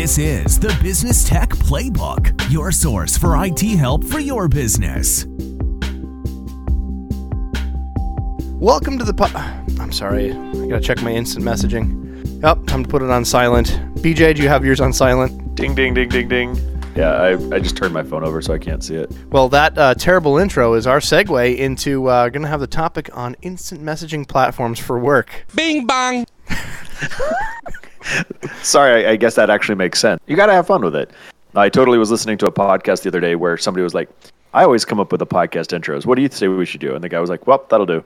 This is the Business Tech Playbook, your source for IT help for your business. Welcome to the po- I'm sorry. I gotta check my instant messaging. Yep, time to put it on silent. BJ, do you have yours on silent? Ding, ding, ding, ding, ding. Yeah, I, I just turned my phone over so I can't see it. Well, that uh, terrible intro is our segue into uh, going to have the topic on instant messaging platforms for work. Bing bong. Sorry, I, I guess that actually makes sense. You got to have fun with it. I totally was listening to a podcast the other day where somebody was like, I always come up with the podcast intros. What do you say we should do? And the guy was like, Well, that'll do.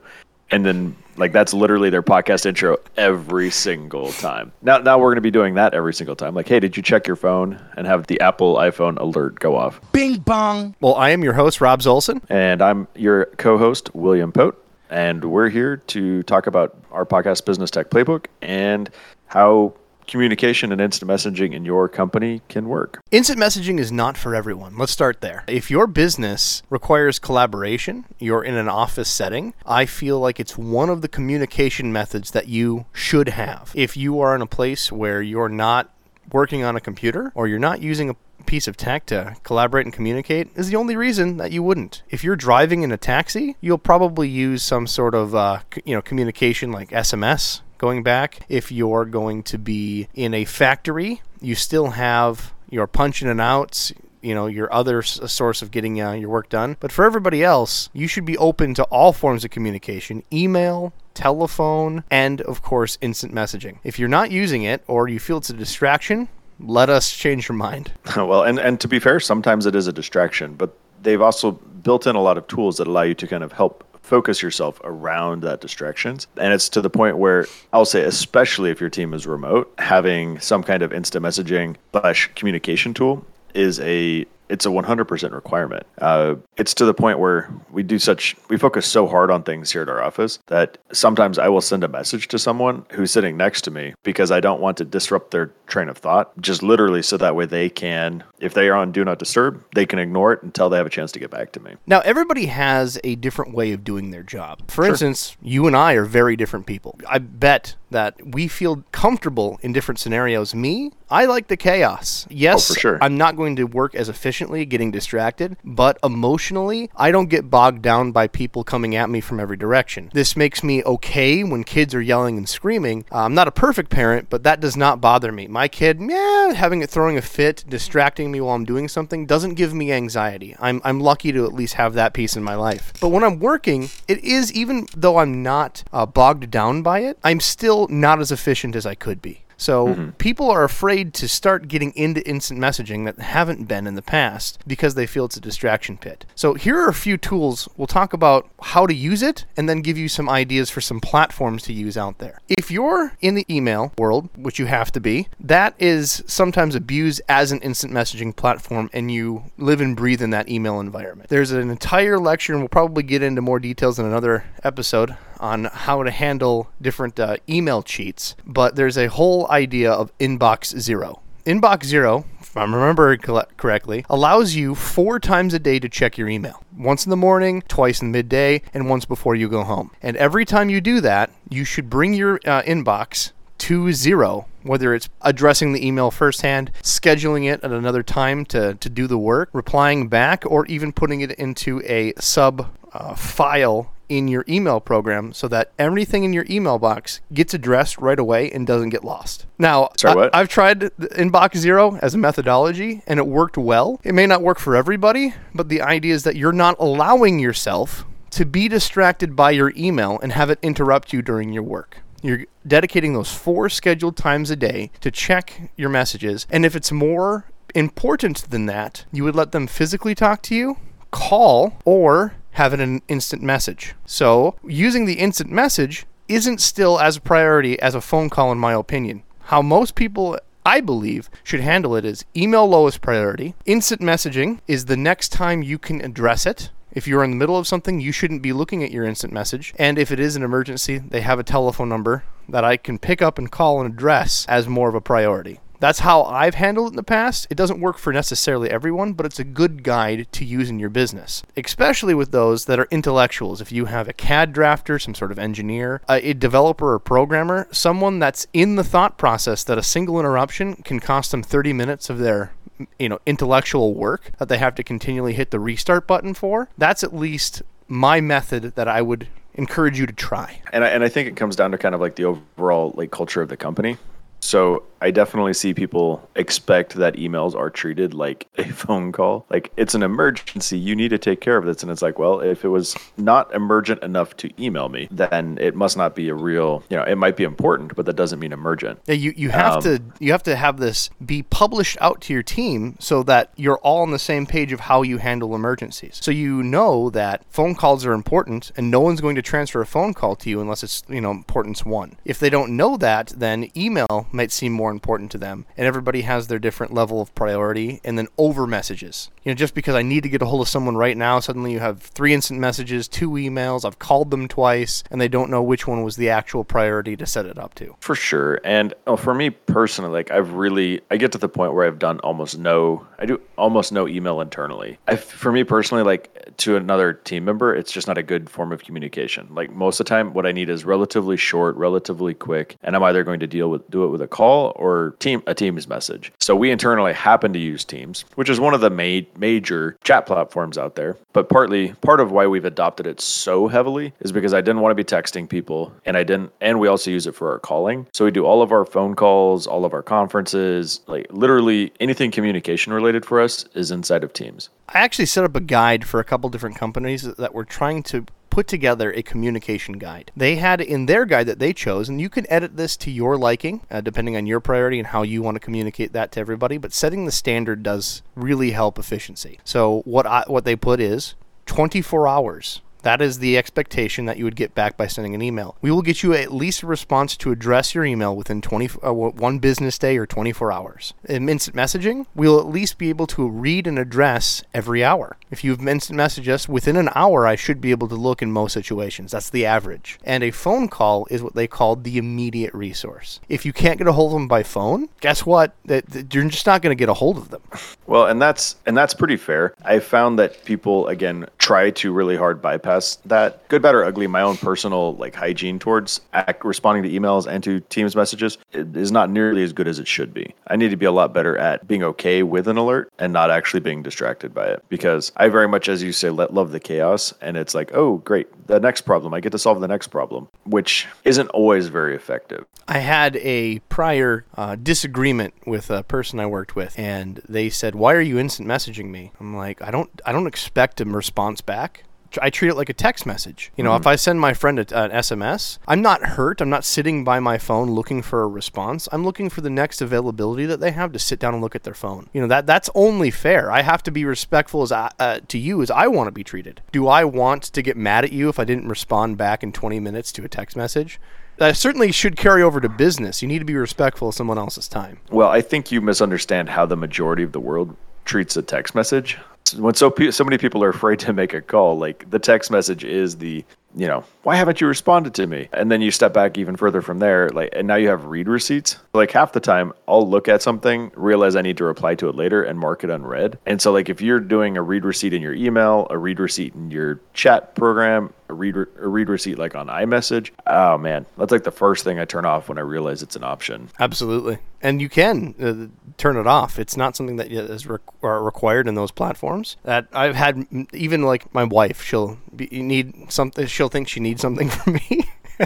And then, like, that's literally their podcast intro every single time. Now, now we're going to be doing that every single time. Like, hey, did you check your phone and have the Apple iPhone alert go off? Bing bong. Well, I am your host, Rob Zolson. And I'm your co host, William Pote. And we're here to talk about our podcast, Business Tech Playbook, and how communication and instant messaging in your company can work. Instant messaging is not for everyone. Let's start there. If your business requires collaboration, you're in an office setting, I feel like it's one of the communication methods that you should have. If you are in a place where you're not working on a computer or you're not using a piece of tech to collaborate and communicate is the only reason that you wouldn't. If you're driving in a taxi, you'll probably use some sort of uh, you know communication like SMS going back. If you're going to be in a factory, you still have your punch in and outs. You know, your other s- source of getting uh, your work done. But for everybody else, you should be open to all forms of communication email, telephone, and of course, instant messaging. If you're not using it or you feel it's a distraction, let us change your mind. well, and, and to be fair, sometimes it is a distraction, but they've also built in a lot of tools that allow you to kind of help focus yourself around that distractions. And it's to the point where I'll say, especially if your team is remote, having some kind of instant messaging slash communication tool is a it's a 100% requirement. Uh, it's to the point where we do such, we focus so hard on things here at our office that sometimes I will send a message to someone who's sitting next to me because I don't want to disrupt their train of thought, just literally so that way they can, if they are on Do Not Disturb, they can ignore it until they have a chance to get back to me. Now, everybody has a different way of doing their job. For instance, you and I are very different people. I bet that we feel comfortable in different scenarios. Me, I like the chaos. Yes, Oh, for sure. I'm not going to work as efficiently getting distracted, but emotionally, I don't get bogged down by people coming at me from every direction. This makes me okay when kids are yelling and screaming. Uh, I'm not a perfect parent, but that does not bother me. My kid, yeah, having it throwing a fit, distracting me while I'm doing something doesn't give me anxiety. I'm, I'm lucky to at least have that piece in my life. But when I'm working, it is, even though I'm not uh, bogged down by it, I'm still not as efficient as I could be. So mm-hmm. people are afraid to start getting into instant messaging that haven't been in the past because they feel it's a distraction pit. So here are a few tools. We'll talk about how to use it and then give you some ideas for some platforms to use out there. If you're in the email world, which you have to be, that is sometimes abused as an instant messaging platform and you live and breathe in that email environment. There's an entire lecture and we'll probably get into more details in another episode on how to handle different uh, email cheats, but there's a whole idea of inbox zero. Inbox zero, if I'm remembering col- correctly, allows you four times a day to check your email. Once in the morning, twice in midday, and once before you go home. And every time you do that, you should bring your uh, inbox to zero, whether it's addressing the email firsthand, scheduling it at another time to, to do the work, replying back, or even putting it into a sub uh, file in your email program so that everything in your email box gets addressed right away and doesn't get lost. Now, Sorry, I- what? I've tried Inbox Zero as a methodology and it worked well. It may not work for everybody, but the idea is that you're not allowing yourself to be distracted by your email and have it interrupt you during your work. You're dedicating those four scheduled times a day to check your messages. And if it's more important than that, you would let them physically talk to you, call, or have an instant message. So, using the instant message isn't still as a priority as a phone call, in my opinion. How most people I believe should handle it is email lowest priority. Instant messaging is the next time you can address it. If you're in the middle of something, you shouldn't be looking at your instant message. And if it is an emergency, they have a telephone number that I can pick up and call and address as more of a priority. That's how I've handled it in the past. It doesn't work for necessarily everyone, but it's a good guide to use in your business, especially with those that are intellectuals. If you have a CAD drafter, some sort of engineer, a developer or programmer, someone that's in the thought process that a single interruption can cost them 30 minutes of their you know intellectual work that they have to continually hit the restart button for that's at least my method that i would encourage you to try and I, and I think it comes down to kind of like the overall like culture of the company so I definitely see people expect that emails are treated like a phone call. Like it's an emergency, you need to take care of this. And it's like, well, if it was not emergent enough to email me, then it must not be a real, you know, it might be important, but that doesn't mean emergent. Yeah, you, you have um, to you have to have this be published out to your team so that you're all on the same page of how you handle emergencies. So you know that phone calls are important and no one's going to transfer a phone call to you unless it's, you know, importance one. If they don't know that, then email might seem more important to them. And everybody has their different level of priority. And then over messages. You know, just because I need to get a hold of someone right now, suddenly you have three instant messages, two emails. I've called them twice, and they don't know which one was the actual priority to set it up to. For sure. And oh, for me personally, like I've really, I get to the point where I've done almost no, I do almost no email internally. I, for me personally, like to another team member, it's just not a good form of communication. Like most of the time, what I need is relatively short, relatively quick, and I'm either going to deal with do it with a call or team a Teams message. So we internally happen to use Teams, which is one of the ma- major chat platforms out there. But partly part of why we've adopted it so heavily is because I didn't want to be texting people, and I didn't, and we also use it for our calling. So we do all of our phone calls, all of our conferences, like literally anything communication related for us is inside of Teams. I actually set up a guide for a couple different companies that were trying to put together a communication guide. They had in their guide that they chose, and you can edit this to your liking, uh, depending on your priority and how you want to communicate that to everybody. But setting the standard does really help efficiency. So what I, what they put is 24 hours that is the expectation that you would get back by sending an email. We will get you at least a response to address your email within 20, uh, one business day or 24 hours. In instant messaging, we'll at least be able to read and address every hour. If you've instant messaged us within an hour, I should be able to look in most situations. That's the average. And a phone call is what they call the immediate resource. If you can't get a hold of them by phone, guess what? You're just not going to get a hold of them. Well, and that's and that's pretty fair. I found that people again try to really hard bypass that good, bad, or ugly, my own personal like hygiene towards responding to emails and to Teams messages is not nearly as good as it should be. I need to be a lot better at being okay with an alert and not actually being distracted by it because I very much, as you say, let love the chaos. And it's like, oh, great, the next problem. I get to solve the next problem, which isn't always very effective. I had a prior uh, disagreement with a person I worked with, and they said, "Why are you instant messaging me?" I'm like, "I don't, I don't expect a response back." I treat it like a text message. You know, mm-hmm. if I send my friend a, an SMS, I'm not hurt. I'm not sitting by my phone looking for a response. I'm looking for the next availability that they have to sit down and look at their phone. You know, that that's only fair. I have to be respectful as I, uh, to you as I want to be treated. Do I want to get mad at you if I didn't respond back in 20 minutes to a text message? that certainly should carry over to business. You need to be respectful of someone else's time. Well, I think you misunderstand how the majority of the world treats a text message when so so many people are afraid to make a call, like the text message is the you know, why haven't you responded to me? And then you step back even further from there, like, and now you have read receipts. Like half the time, I'll look at something, realize I need to reply to it later, and mark it unread. And so, like, if you're doing a read receipt in your email, a read receipt in your chat program, a read re- a read receipt like on iMessage, oh man, that's like the first thing I turn off when I realize it's an option. Absolutely, and you can uh, turn it off. It's not something that is re- required in those platforms. That I've had even like my wife, she'll be, need something. She'll think she needs something from me.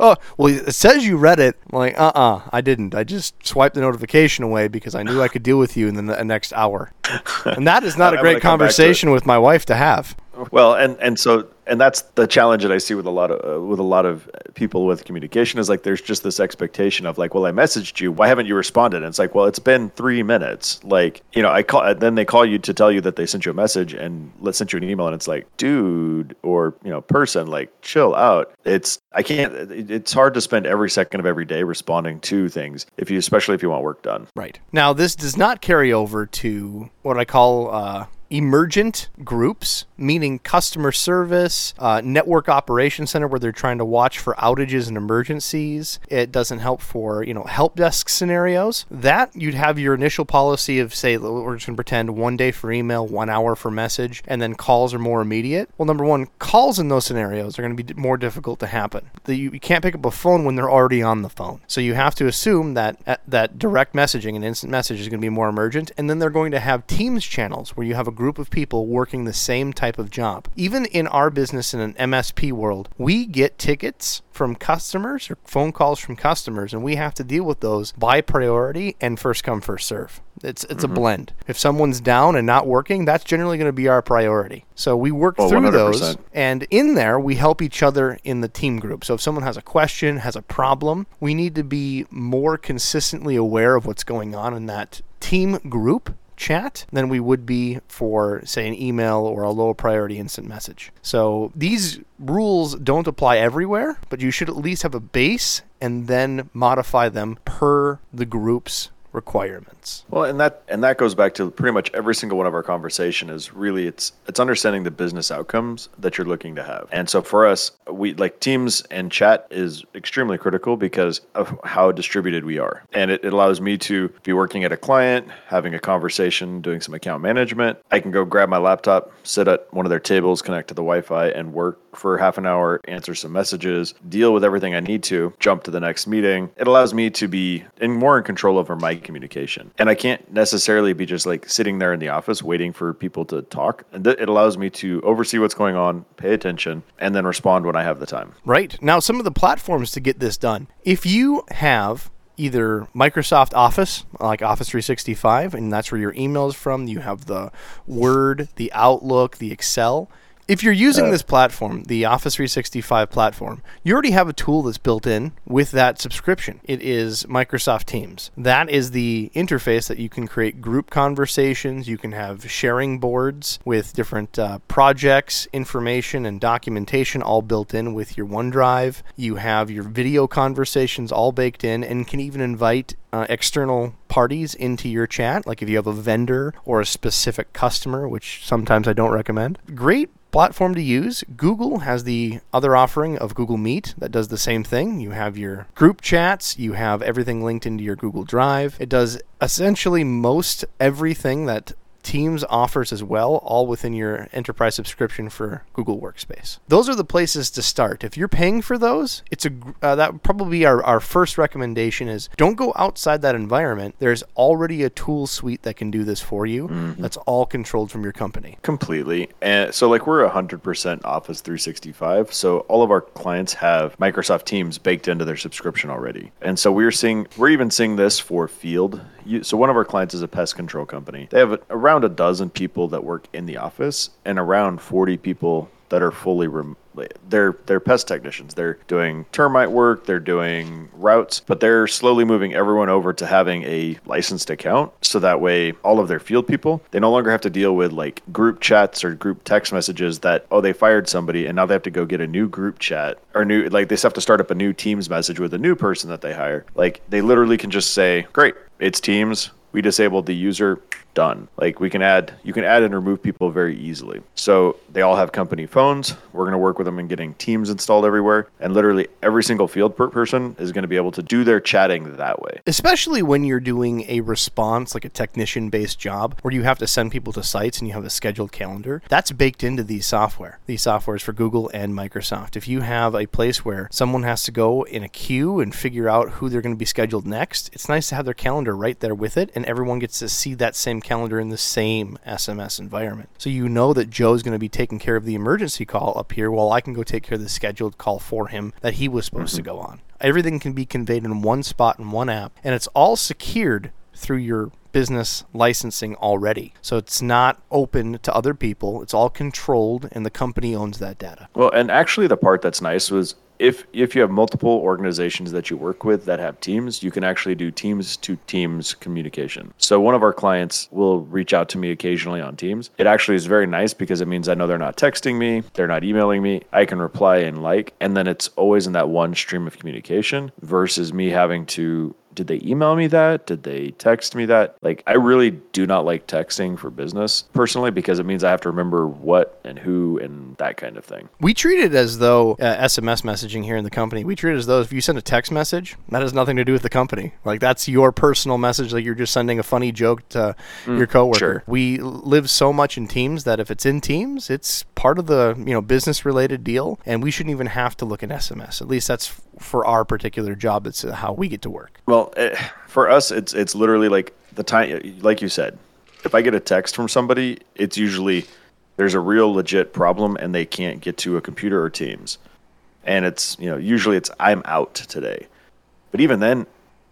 oh, well, it says you read it. I'm like, uh uh I didn't. I just swiped the notification away because I knew I could deal with you in the, the next hour. And that is not a great conversation with my wife to have. Well, and, and so and that's the challenge that I see with a lot of uh, with a lot of people with communication is like there's just this expectation of like, well, I messaged you, why haven't you responded? And it's like, well, it's been three minutes. Like, you know, I call, then they call you to tell you that they sent you a message and let's sent you an email, and it's like, dude, or you know, person, like, chill out. It's I can't. It's hard to spend every second of every day responding to things if you, especially if you want work done. Right now, this does not carry over to what I call. Uh, emergent groups, meaning customer service, uh, network operation center where they're trying to watch for outages and emergencies. It doesn't help for, you know, help desk scenarios. That you'd have your initial policy of say we're just to pretend one day for email, one hour for message, and then calls are more immediate. Well, number one, calls in those scenarios are going to be more difficult to happen. The, you, you can't pick up a phone when they're already on the phone. So you have to assume that uh, that direct messaging and instant message is going to be more emergent, and then they're going to have Teams channels where you have a group of people working the same type of job. Even in our business in an MSP world, we get tickets from customers or phone calls from customers, and we have to deal with those by priority and first come first serve. It's it's mm-hmm. a blend. If someone's down and not working, that's generally going to be our priority. So we work oh, through 100%. those, and in there we help each other in the team group. So if someone has a question, has a problem, we need to be more consistently aware of what's going on in that team group chat than we would be for, say, an email or a low priority instant message. So these rules don't apply everywhere, but you should at least have a base and then modify them per the group's requirements. Well, and that and that goes back to pretty much every single one of our conversation is really it's it's understanding the business outcomes that you're looking to have. And so for us, we like Teams and chat is extremely critical because of how distributed we are. And it, it allows me to be working at a client, having a conversation, doing some account management. I can go grab my laptop, sit at one of their tables, connect to the Wi-Fi and work for half an hour, answer some messages, deal with everything I need to, jump to the next meeting. It allows me to be in more in control over my communication. And I can't necessarily be just like sitting there in the office waiting for people to talk. And th- it allows me to oversee what's going on, pay attention, and then respond when I have the time. Right. Now, some of the platforms to get this done. If you have either Microsoft Office, like Office 365, and that's where your email is from. You have the Word, the Outlook, the Excel. If you're using uh, this platform, the Office 365 platform, you already have a tool that's built in with that subscription. It is Microsoft Teams. That is the interface that you can create group conversations. You can have sharing boards with different uh, projects, information, and documentation all built in with your OneDrive. You have your video conversations all baked in and can even invite uh, external parties into your chat, like if you have a vendor or a specific customer, which sometimes I don't recommend. Great platform to use. Google has the other offering of Google Meet that does the same thing. You have your group chats, you have everything linked into your Google Drive. It does essentially most everything that Teams offers as well, all within your enterprise subscription for Google Workspace. Those are the places to start. If you're paying for those, it's a uh, that would probably be our, our first recommendation is don't go outside that environment. There's already a tool suite that can do this for you. Mm-hmm. That's all controlled from your company. Completely. And so like we're 100% Office 365. So all of our clients have Microsoft Teams baked into their subscription already. And so we're seeing we're even seeing this for field. So one of our clients is a pest control company. They have around around a dozen people that work in the office and around 40 people that are fully rem- they're they're pest technicians. They're doing termite work, they're doing routes, but they're slowly moving everyone over to having a licensed account so that way all of their field people, they no longer have to deal with like group chats or group text messages that oh they fired somebody and now they have to go get a new group chat or new like they have to start up a new Teams message with a new person that they hire. Like they literally can just say, "Great, it's Teams. We disabled the user done. Like we can add, you can add and remove people very easily. So they all have company phones. We're going to work with them in getting Teams installed everywhere, and literally every single field per person is going to be able to do their chatting that way. Especially when you're doing a response, like a technician-based job, where you have to send people to sites and you have a scheduled calendar. That's baked into these software. These softwares for Google and Microsoft. If you have a place where someone has to go in a queue and figure out who they're going to be scheduled next, it's nice to have their calendar right there with it, and everyone gets to see that same calendar in the same SMS environment. So you know that Joe's going to be taking care of the emergency call up here while I can go take care of the scheduled call for him that he was supposed mm-hmm. to go on. Everything can be conveyed in one spot in one app, and it's all secured through your business licensing already. So it's not open to other people. It's all controlled and the company owns that data. Well, and actually the part that's nice was if if you have multiple organizations that you work with that have teams, you can actually do teams to teams communication. So one of our clients will reach out to me occasionally on Teams. It actually is very nice because it means I know they're not texting me, they're not emailing me. I can reply and like, and then it's always in that one stream of communication versus me having to did they email me that? Did they text me that? Like, I really do not like texting for business personally because it means I have to remember what and who and that kind of thing. We treat it as though uh, SMS messaging here in the company. We treat it as though if you send a text message, that has nothing to do with the company. Like that's your personal message. Like you're just sending a funny joke to your coworker. sure. We live so much in Teams that if it's in Teams, it's part of the you know business related deal, and we shouldn't even have to look at SMS. At least that's for our particular job. That's how we get to work. Well, eh, for us, it's it's literally like the time, like you said. If I get a text from somebody, it's usually there's a real legit problem and they can't get to a computer or Teams, and it's you know usually it's I'm out today, but even then,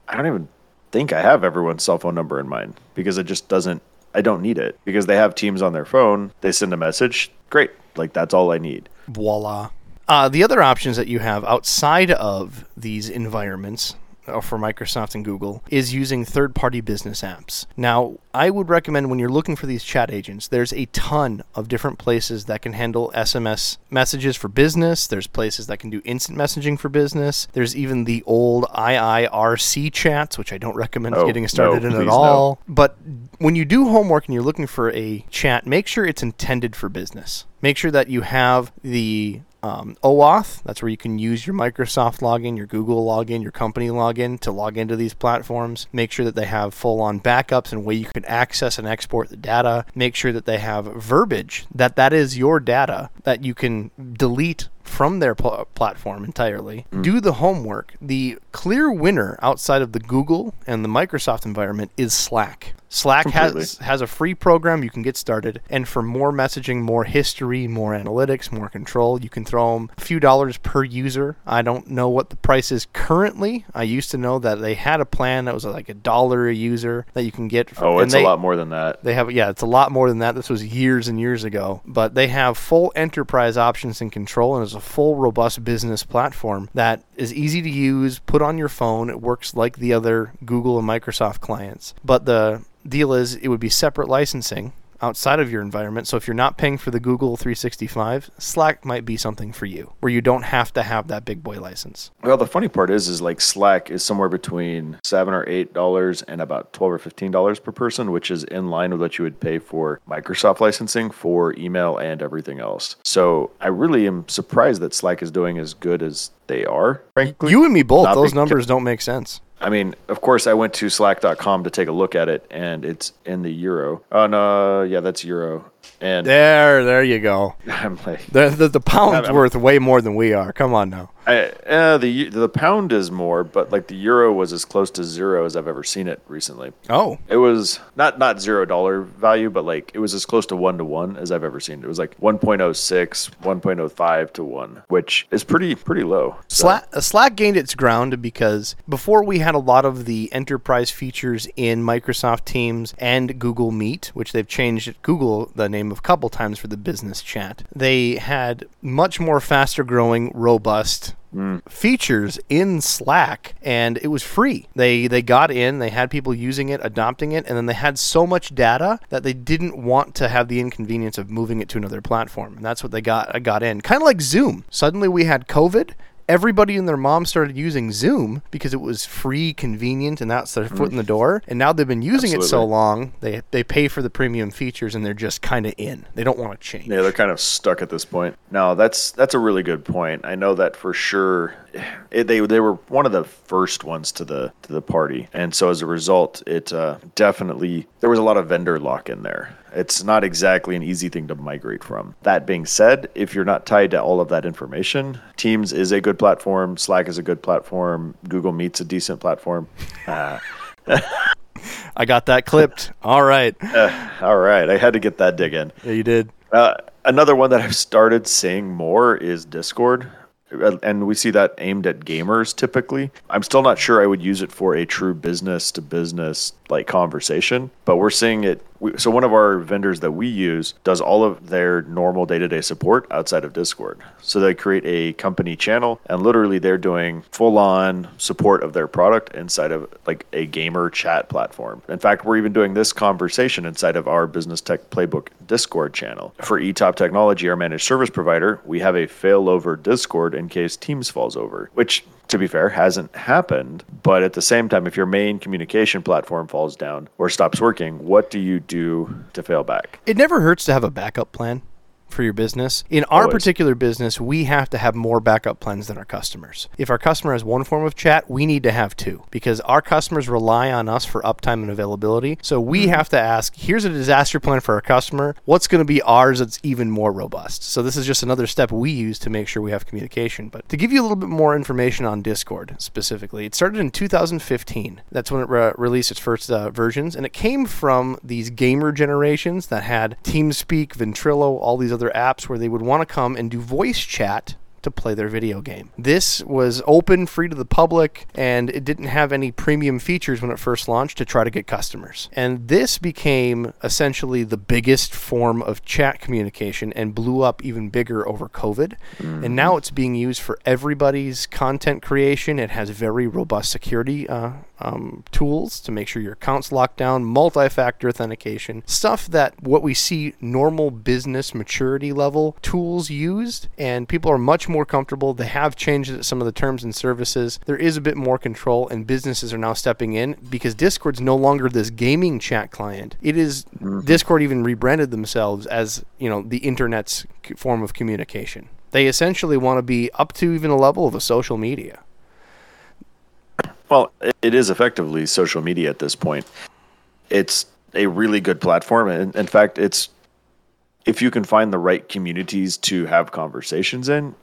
I don't even think I have everyone's cell phone number in mind because it just doesn't. I don't need it because they have Teams on their phone. They send a message. Great, like that's all I need. Voila. Uh, the other options that you have outside of these environments uh, for Microsoft and Google is using third party business apps. Now, I would recommend when you're looking for these chat agents, there's a ton of different places that can handle SMS messages for business. There's places that can do instant messaging for business. There's even the old IRC chats, which I don't recommend Oh, getting started no, in at please no. all. But when you do homework and you're looking for a chat, make sure it's intended for business. Make sure that you have the um, OAuth. That's where you can use your Microsoft login, your Google login, your company login to log into these platforms. Make sure that they have full on backups and way you can access and export the data. Make sure that they have verbiage that that is your data that you can delete from their pl- platform entirely. Mm. Do the homework. The clear winner outside of the Google and the Microsoft environment is Slack. Slack Completely. has has a free program you can get started, and for more messaging, more history, more analytics, more control, you can throw them a few dollars per user. I don't know what the price is currently. I used to know that they had a plan that was like a dollar a user that you can get. For, Oh, and it's they- a lot more than that. they have yeah, it's a lot more than that. This was years and years ago, but they have full enterprise options and control, and a full robust business platform that is easy to use. Put on your phone, it works like the other Google and Microsoft clients. But the deal is, it would be separate licensing outside of your environment. So if you're not paying for the Google 365, Slack might be something for you, where you don't have to have that big boy license. Well, the funny part is, is like Slack is somewhere between seven or eight dollars and about twelve or fifteen dollars per person, which is in line with what you would pay for Microsoft licensing for email and everything else. So I really am surprised that Slack is doing as good as they are. Frankly, You and me both. Not Those numbers don't make sense. I mean, of course, I went to Slack.com to take a look at it, and it's in the euro. Oh no, yeah, that's euro, and There, there you go. I'm like, The, the, the pound's I'm- worth way more than we are. Come on now. I, uh, the the pound is more, but like the euro was as close to zero as I've ever seen it recently. Oh, It was not not zero dollar value, but like it was as close to one to one as I've ever seen. It was like 1.06, 1.05 to one, which is pretty pretty low. So- Slack, uh, Slack gained its ground because before we had a lot of the enterprise features in Microsoft Teams and Google Meet, which they've changed Google the name a couple times for the business chat. They had much more faster growing, robust hmm. features in Slack and it was free. They they got in, they had people using it, adopting it, and then they had so much data that they didn't want to have the inconvenience of moving it to another platform. And that's what they got got in. Kind of like Zoom. Suddenly we had COVID Everybody and their mom started using Zoom because it was free, convenient, and that's their foot in the door. And now they've been using it so long, they they pay for the premium features and they're just kind of in. They don't want to change. Yeah, they're kind of stuck at this point. No, that's that's a really good point. I know that for sure. It, they they were one of the first ones to the to the party, and so as a result, it uh, definitely there was a lot of vendor lock in there. It's not exactly an easy thing to migrate from. That being said, if you're not tied to all of that information, Teams is a good platform. Slack is a good platform. Google Meet's a decent platform. Uh, I got that clipped. All right. all right, I had to get that dig in. Yeah, you did. Uh, another one that I've started seeing more is Discord. Uh, And we see that aimed at gamers typically. I'm still not sure I would use it for a true business to business like conversation, but we're seeing it. So one of our vendors that we use does all of their normal day-to-day support outside of Discord. So they create a company channel, and literally they're doing full-on support of their product inside of like a gamer chat platform. In fact, we're even doing this conversation inside of our Business Tech Playbook Discord channel for eTop Technology, our managed service provider. We have a failover Discord in case Teams falls over, which to be fair, hasn't happened. But at the same time, if your main communication platform falls down or stops working, what do you do to fail back? It never hurts to have a backup plan for your business. In our Always. particular business, we have to have more backup plans than our customers. If our customer has one form of chat, we need to have two because our customers rely on us for uptime and availability. So we have to ask, here's a disaster plan for our customer. What's going to be ours that's even more robust? So this is just another step we use to make sure we have communication. But to give you a little bit more information on Discord specifically, it started in 2015. That's when it re- released its first uh, versions, and it came from these gamer generations that had TeamSpeak, Ventrilo, all these other apps where they would want to come and do voice chat to play their video game. This was open, free to the public, and it didn't have any premium features when it first launched to try to get customers. And this became essentially the biggest form of chat communication and blew up even bigger over COVID. And now it's being used for everybody's content creation. It has very robust security uh, um, tools to make sure your account's locked down, multi factor authentication, stuff that what we see normal business maturity level tools used, and people are much more comfortable. They have changed some of the terms and services. There is a bit more control, and businesses are now stepping in because Discord's no longer this gaming chat client. It is- Discord even rebranded themselves as you know the internet's form of communication. They essentially want to be up to even a level of a social media. Well, it- is effectively social media at this point. It's a really good platform. And in fact, it's if you can find the right communities to have conversations in,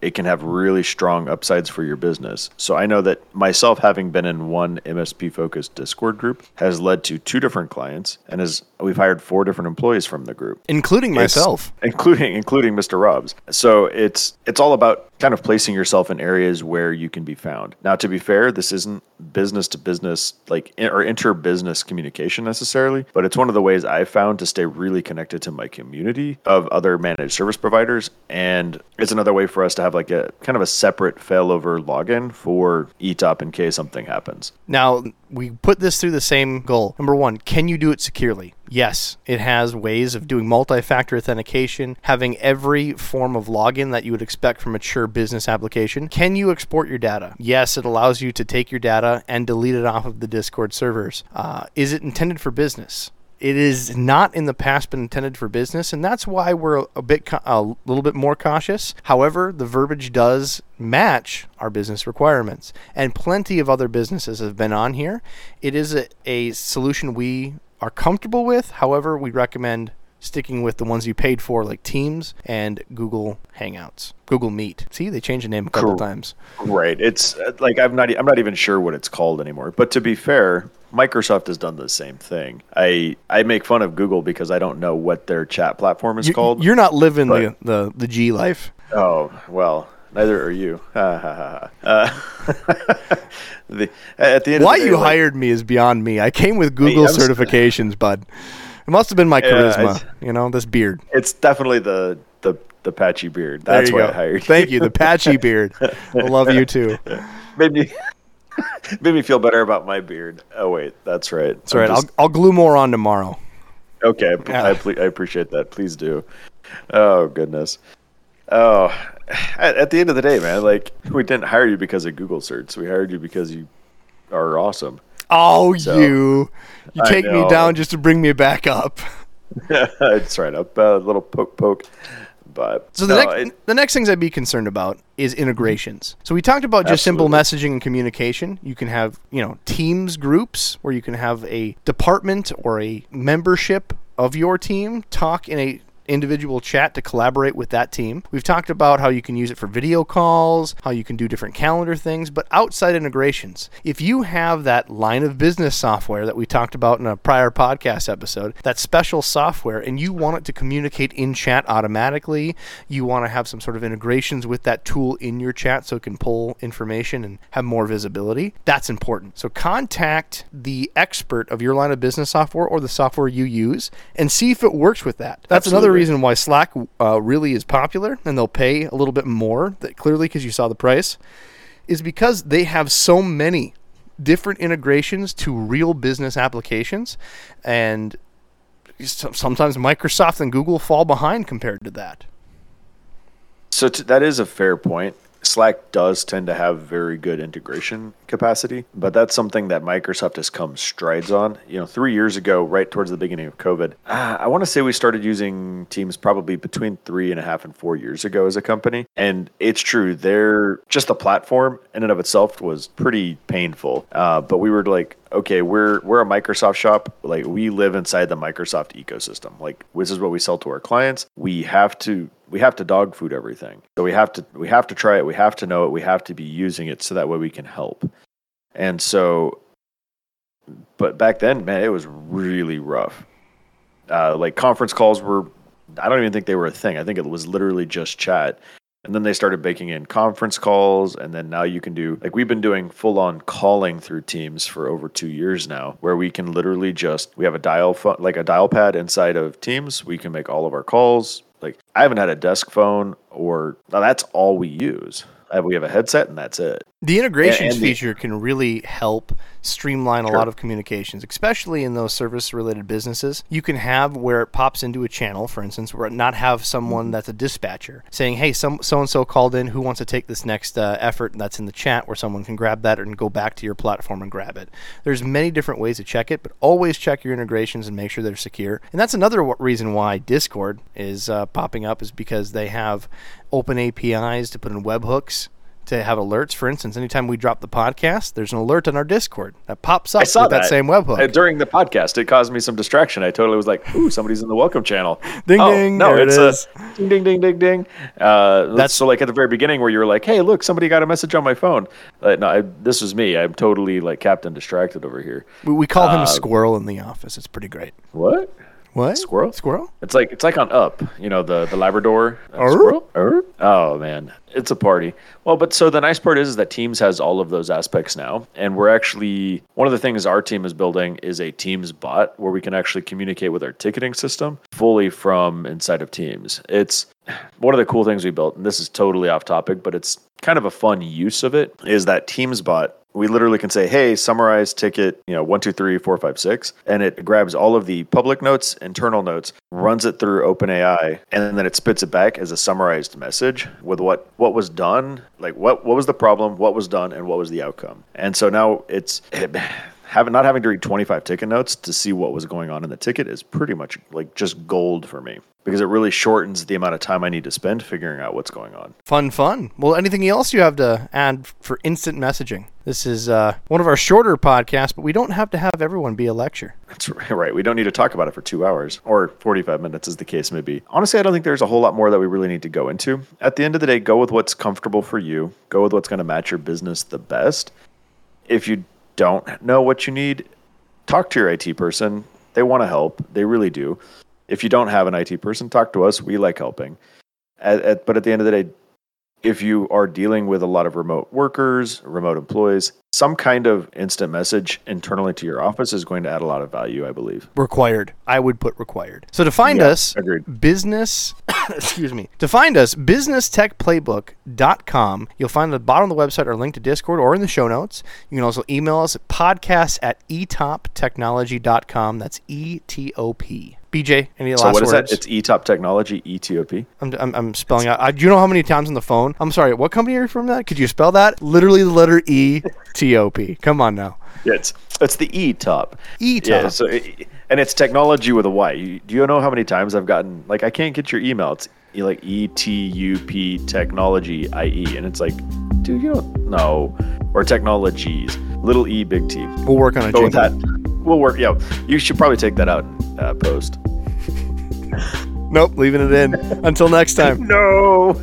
it can have really strong upsides for your business. So I know that myself having been in one MSP focused Discord group has led to two different clients and has we've hired four different employees from the group including It's- myself. including including Mr. Robs. So it's it's all about kind of placing yourself in areas where you can be found. Now, to be fair, this isn't business to business like or inter business communication necessarily, but it's one of the ways I've found to stay really connected to my community of other managed service providers, and it's another way for us to have like a kind of a separate failover login for ETOP in case something happens. Now, we put this through the same goal. Number one, can you do it securely? Yes, it has ways of doing multi factor authentication, having every form of login that you would expect from a mature business application. Can you export your data? Yes, it allows you to take your data and delete it off of the Discord servers. Uh, is it intended for business? It is not in the past been intended for business, and that's why we're a bit a little bit more cautious. However, the verbiage does match our business requirements, and plenty of other businesses have been on here. It is a, a solution we are comfortable with. However, we recommend sticking with the ones you paid for, like Teams and Google Hangouts, Google Meet. See, they changed the name a couple Cor- times. Right. It's uh, like I'm not. I'm not even sure what it's called anymore. But to be fair, Microsoft has done the same thing. I I make fun of Google because I don't know what their chat platform is You- called. You're not living the, the, the G life. oh well, neither are you. Uh, the, at the end, Why the day, you like, hired me is beyond me. I came with Google I'm certifications, bud. It must have been my charisma, it's- you know, this beard. It's definitely the the the patchy beard. That's why go. I hired. You. Thank you, the patchy beard. I love you too. made me made me feel better about my beard. Oh wait, that's right. That's right. I'll, I'll glue more on tomorrow. Okay, Yeah. I, I appreciate that. Please do. Oh goodness. Oh, at, at the end of the day, man, like we didn't hire you because of Google certs. We hired you because you are awesome. Oh, So, you. You take me down just to bring me back up. it's right up a little poke poke, but So the, no, next, it- the next things I'd be concerned about is integrations. So we talked about just simple messaging and communication. You can have, you know, teams groups where you can have a department or a membership of your team talk in a individual chat to collaborate with that team. We've talked about how you can use it for video calls, how you can do different calendar things, but outside integrations. If you have that line of business software that we talked about in a prior podcast episode, that special software, and you want it to communicate in chat automatically, you want to have some sort of integrations with that tool in your chat so it can pull information and have more visibility, that's important. So contact the expert of your line of business software or the software you use and see if it works with that. That's Absolutely. another reason why Slack uh, really is popular and they'll pay a little bit more, that clearly because you saw the price, is because they have so many different integrations to real business applications and sometimes Microsoft and Google fall behind compared to that. So t- that is a fair point. Slack does tend to have very good integration capacity, but that's something that Microsoft has come strides on. You know, three years ago, right towards the beginning of COVID, uh, I want to say we started using Teams probably between three and a half and four years ago as a company. And it's true, they're just the platform in and of itself was pretty painful. Uh, but we were like, okay, we're we're a Microsoft shop. Like we live inside the Microsoft ecosystem. Like this is what we sell to our clients. We have to we have to dog food everything. So we have to we have to try it. We have to know it. We have to be using it so that way we can help. And so, but back then, man, it was really rough. Uh, like conference calls were. I don't even think they were a thing. I think it was literally just chat. And then they started baking in conference calls. And then now you can do, like, we've been doing full on calling through Teams for over two years now, where we can literally just, we have a dial phone, like a dial pad inside of Teams. We can make all of our calls. Like, I haven't had a desk phone or, that's all we use. We have a headset and that's it. The integrations and the- feature can really help streamline a lot of communications, especially in those service related businesses. You can have where it pops into a channel, for instance, where not have someone Mm-hmm. that's a dispatcher saying, "Hey, some so and so called in. Who wants to take this next uh, effort?" And that's in the chat where someone can grab that and go back to your platform and grab it. There's many different ways to check it, but always check your integrations and make sure they're secure. And that's another w- reason why Discord is uh, popping up is because they have open APIs to put in webhooks to have alerts. For instance, anytime we drop the podcast, there's an alert on our Discord that pops up I saw with that, that, same webhook. Uh, during the podcast. It caused me some distraction. I totally was like, "Ooh, somebody's in the welcome channel." Ding, oh, ding, No, there it it's a ding, ding, ding, ding, ding. Uh, That's- so like at the very beginning where you were like, "Hey, look, somebody got a message on my phone." Uh, no, I, this was me. I'm totally like Captain Distracted over here. we, we call uh, him Squirrel in the office. It's pretty great. What? What? Squirrel? Squirrel? It's like it's like on Up, you know, the the Labrador uh, Arr. squirrel. Arr. Oh man, it's a party. Well, but so the nice part is, is that Teams has all of those aspects now, and we're actually one of the things our team is building is a Teams bot where we can actually communicate with our ticketing system fully from inside of Teams. It's one of the cool things we built, and this is totally off topic, but it's kind of a fun use of it. Is that Teams bot we literally can say, hey, summarize ticket, you know, one, two, three, four, five, six. And it grabs all of the public notes, internal notes, runs it through OpenAI, and then it spits it back as a summarized message with what what was done, like what what was the problem, what was done, and what was the outcome. And so now it's having not having to read 25 ticket notes to see what was going on in the ticket is pretty much like just gold for me because it really shortens the amount of time I need to spend figuring out what's going on. Fun, fun. Well, anything else you have to add for instant messaging? This is uh, one of our shorter podcasts, but we don't have to have everyone be a lecture. That's right. We don't need to talk about it for two hours or 45 minutes, as the case may be. Honestly, I don't think there's a whole lot more that we really need to go into. At the end of the day, go with what's comfortable for you, go with what's going to match your business the best. If you don't know what you need, talk to your IT person. They want to help, they really do. If you don't have an IT person, talk to us. We like helping. At, at, but at the end of the day, if you are dealing with a lot of remote workers, remote employees, some kind of instant message internally to your office is going to add a lot of value, I believe. Required. I would put required. So to find Yeah, us, agreed. business, excuse me, to find us, businesstechplaybook.com. You'll find at the bottom of the website our link to Discord or in the show notes. You can also email us at podcast at etoptechnology.com. That's E T O P. BJ, any So last what is words? that? It's eTop Technology, E ETOP. I'm, I'm, I'm spelling out. I, do you know how many times on the phone? I'm sorry. What company are you from? That? Could you spell that? Literally the letter E T O P. Come on now. Yeah, it's it's the E top. Yeah, so it, and it's technology with a Y. You, do you know how many times I've gotten like I can't get your email? It's e- like E T U P Technology I E, and it's like, dude, you don't know. Or technologies, little E, big T. We'll work on But with that, we'll work. Yeah, you should probably take that out uh, post. Nope, leaving it in. Until next time. No.